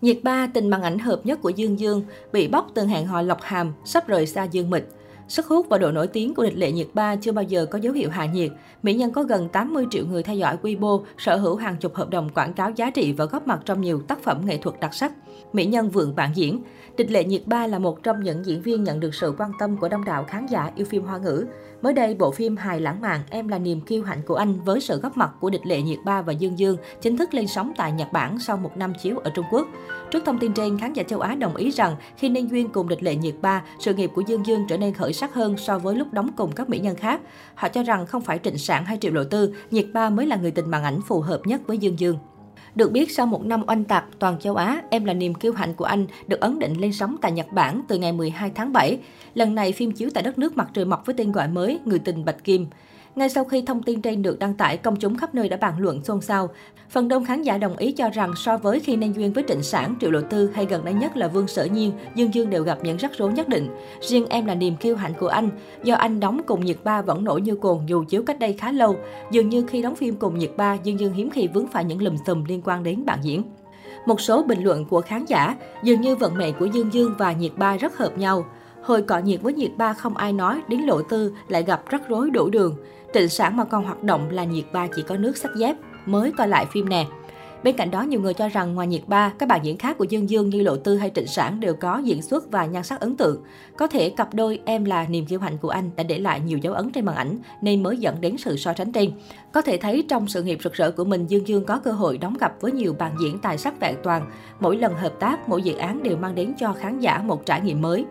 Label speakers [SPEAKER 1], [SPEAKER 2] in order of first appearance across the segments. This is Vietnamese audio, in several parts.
[SPEAKER 1] Nhiệt ba tình bằng ảnh hợp nhất của Dương Dương bị bóc từng hẹn hò lọc hàm, sắp rời xa Dương Mịch. Sức hút và độ nổi tiếng của địch lệ nhiệt ba chưa bao giờ có dấu hiệu hạ nhiệt. Mỹ nhân có gần 80 triệu người theo dõi Weibo, sở hữu hàng chục hợp đồng quảng cáo giá trị và góp mặt trong nhiều tác phẩm nghệ thuật đặc sắc. Mỹ nhân vượng bạn diễn. Địch lệ nhiệt ba là một trong những diễn viên nhận được sự quan tâm của đông đảo khán giả yêu phim hoa ngữ. Mới đây, bộ phim hài lãng mạn Em là niềm kiêu hãnh của anh với sự góp mặt của địch lệ nhiệt ba và Dương Dương chính thức lên sóng tại Nhật Bản sau một năm chiếu ở Trung Quốc. Trước thông tin trên, khán giả châu Á đồng ý rằng khi nên duyên cùng địch lệ nhiệt ba, sự nghiệp của Dương Dương trở nên khởi sắc hơn so với lúc đóng cùng các mỹ nhân khác. Họ cho rằng không phải Trịnh Sản hay Triệu Lộ Tư, nhiệt ba mới là người tình màn ảnh phù hợp nhất với Dương Dương. Được biết, sau một năm oanh tạc toàn châu Á, Em là niềm kiêu hạnh của anh được ấn định lên sóng tại Nhật Bản từ ngày 12 tháng 7. Lần này, phim chiếu tại đất nước mặt trời mọc với tên gọi mới Người tình Bạch Kim. Ngay sau khi thông tin trên được đăng tải, công chúng khắp nơi đã bàn luận xôn xao. Phần đông khán giả đồng ý cho rằng so với khi nên duyên với Trịnh Sản, Triệu Lộ Tư hay gần đây nhất là Vương Sở Nhiên, Dương Dương đều gặp những rắc rối nhất định. Riêng em là niềm kiêu hãnh của anh, do anh đóng cùng Nhiệt Ba vẫn nổi như cồn dù chiếu cách đây khá lâu. Dường như khi đóng phim cùng Nhiệt Ba, Dương Dương hiếm khi vướng phải những lùm xùm liên quan đến bạn diễn. Một số bình luận của khán giả, dường như vận mệnh của Dương Dương và Nhiệt Ba rất hợp nhau. Hồi cọ nhiệt với nhiệt ba không ai nói, đến lộ tư lại gặp rắc rối đổ đường. Trịnh sản mà còn hoạt động là nhiệt ba chỉ có nước sắc dép, mới coi lại phim nè. Bên cạnh đó, nhiều người cho rằng ngoài nhiệt ba, các bạn diễn khác của Dương Dương như Lộ Tư hay Trịnh Sản đều có diễn xuất và nhan sắc ấn tượng. Có thể cặp đôi em là niềm kiêu hãnh của anh đã để lại nhiều dấu ấn trên màn ảnh nên mới dẫn đến sự so sánh trên. Có thể thấy trong sự nghiệp rực rỡ của mình, Dương Dương có cơ hội đóng cặp với nhiều bạn diễn tài sắc vẹn toàn. Mỗi lần hợp tác, mỗi dự án đều mang đến cho khán giả một trải nghiệm mới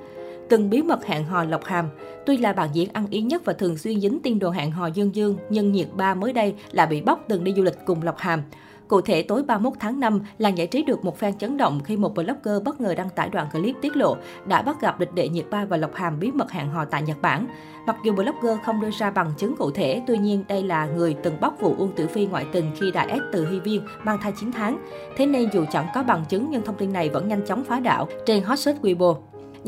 [SPEAKER 1] từng bí mật hẹn hò Lộc Hàm. Tuy là bạn diễn ăn ý nhất và thường xuyên dính tin đồn hẹn hò Dương Dương, nhưng nhiệt ba mới đây là bị bóc từng đi du lịch cùng Lộc Hàm. Cụ thể, tối 31 tháng 5, làng giải trí được một fan chấn động khi một blogger bất ngờ đăng tải đoạn clip tiết lộ đã bắt gặp địch đệ Nhiệt Ba và Lộc Hàm bí mật hẹn hò tại Nhật Bản. Mặc dù blogger không đưa ra bằng chứng cụ thể, tuy nhiên đây là người từng bóc vụ Uông Tử Phi ngoại tình khi đại S từ Hy Viên mang thai 9 tháng. Thế nên dù chẳng có bằng chứng nhưng thông tin này vẫn nhanh chóng phá đảo trên hot search Weibo.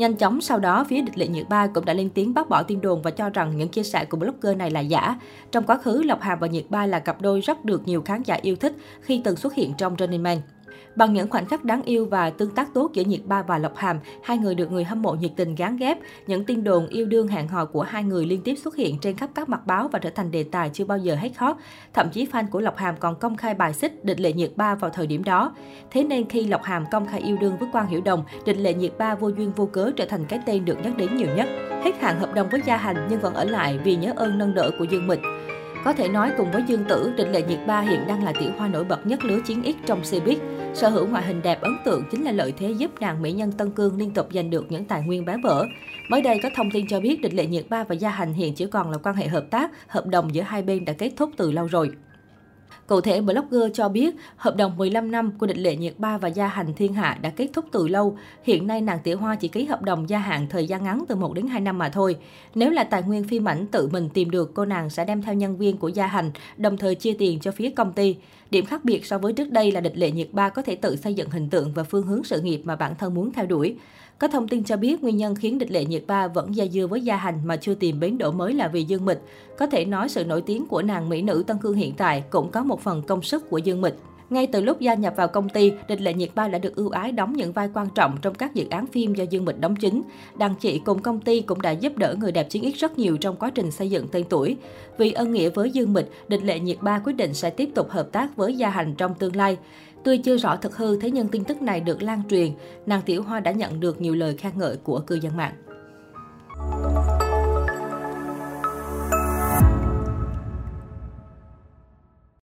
[SPEAKER 1] Nhanh chóng sau đó, phía địch lệ nhiệt ba cũng đã lên tiếng bác bỏ tin đồn và cho rằng những chia sẻ của blogger này là giả. Trong quá khứ, Lộc hà và Nhiệt Ba là cặp đôi rất được nhiều khán giả yêu thích khi từng xuất hiện trong Running Man. Bằng những khoảnh khắc đáng yêu và tương tác tốt giữa Nhiệt Ba và Lộc Hàm, hai người được người hâm mộ nhiệt tình gán ghép. Những tin đồn yêu đương hẹn hò của hai người liên tiếp xuất hiện trên khắp các mặt báo và trở thành đề tài chưa bao giờ hết hot. Thậm chí fan của Lộc Hàm còn công khai bài xích địch lệ Nhiệt Ba vào thời điểm đó. Thế nên khi Lộc Hàm công khai yêu đương với Quang Hiểu Đồng, địch lệ Nhiệt Ba vô duyên vô cớ trở thành cái tên được nhắc đến nhiều nhất. Hết hạn hợp đồng với Gia Hành nhưng vẫn ở lại vì nhớ ơn nâng đỡ của Dương Mịch. Có thể nói cùng với Dương Tử, Trịnh Lệ Nhiệt Ba hiện đang là tiểu hoa nổi bật nhất lứa chiến X trong showbiz. Sở hữu ngoại hình đẹp ấn tượng chính là lợi thế giúp nàng mỹ nhân Tân Cương liên tục giành được những tài nguyên bán bở. Mới đây có thông tin cho biết Trịnh Lệ Nhiệt Ba và Gia Hành hiện chỉ còn là quan hệ hợp tác, hợp đồng giữa hai bên đã kết thúc từ lâu rồi. Cụ thể, blogger cho biết hợp đồng 15 năm của địch lệ nhiệt ba và gia hành thiên hạ đã kết thúc từ lâu. Hiện nay nàng tiểu hoa chỉ ký hợp đồng gia hạn thời gian ngắn từ 1 đến 2 năm mà thôi. Nếu là tài nguyên phim ảnh tự mình tìm được, cô nàng sẽ đem theo nhân viên của gia hành, đồng thời chia tiền cho phía công ty. Điểm khác biệt so với trước đây là địch lệ nhiệt ba có thể tự xây dựng hình tượng và phương hướng sự nghiệp mà bản thân muốn theo đuổi. Có thông tin cho biết nguyên nhân khiến địch lệ nhiệt ba vẫn dây dưa với gia hành mà chưa tìm bến đỗ mới là vì Dương Mịch. Có thể nói sự nổi tiếng của nàng mỹ nữ Tân Cương hiện tại cũng có có một phần công sức của Dương Mịch. Ngay từ lúc gia nhập vào công ty, Địch Lệ Nhiệt Ba đã được ưu ái đóng những vai quan trọng trong các dự án phim do Dương Mịch đóng chính. Đàn chị cùng công ty cũng đã giúp đỡ người đẹp chiến ích rất nhiều trong quá trình xây dựng tên tuổi. Vì ân nghĩa với Dương Mịch, Địch Lệ Nhiệt Ba quyết định sẽ tiếp tục hợp tác với Gia Hành trong tương lai. Tuy chưa rõ thực hư, thế nhưng tin tức này được lan truyền, nàng Tiểu Hoa đã nhận được nhiều lời khen ngợi của cư dân mạng.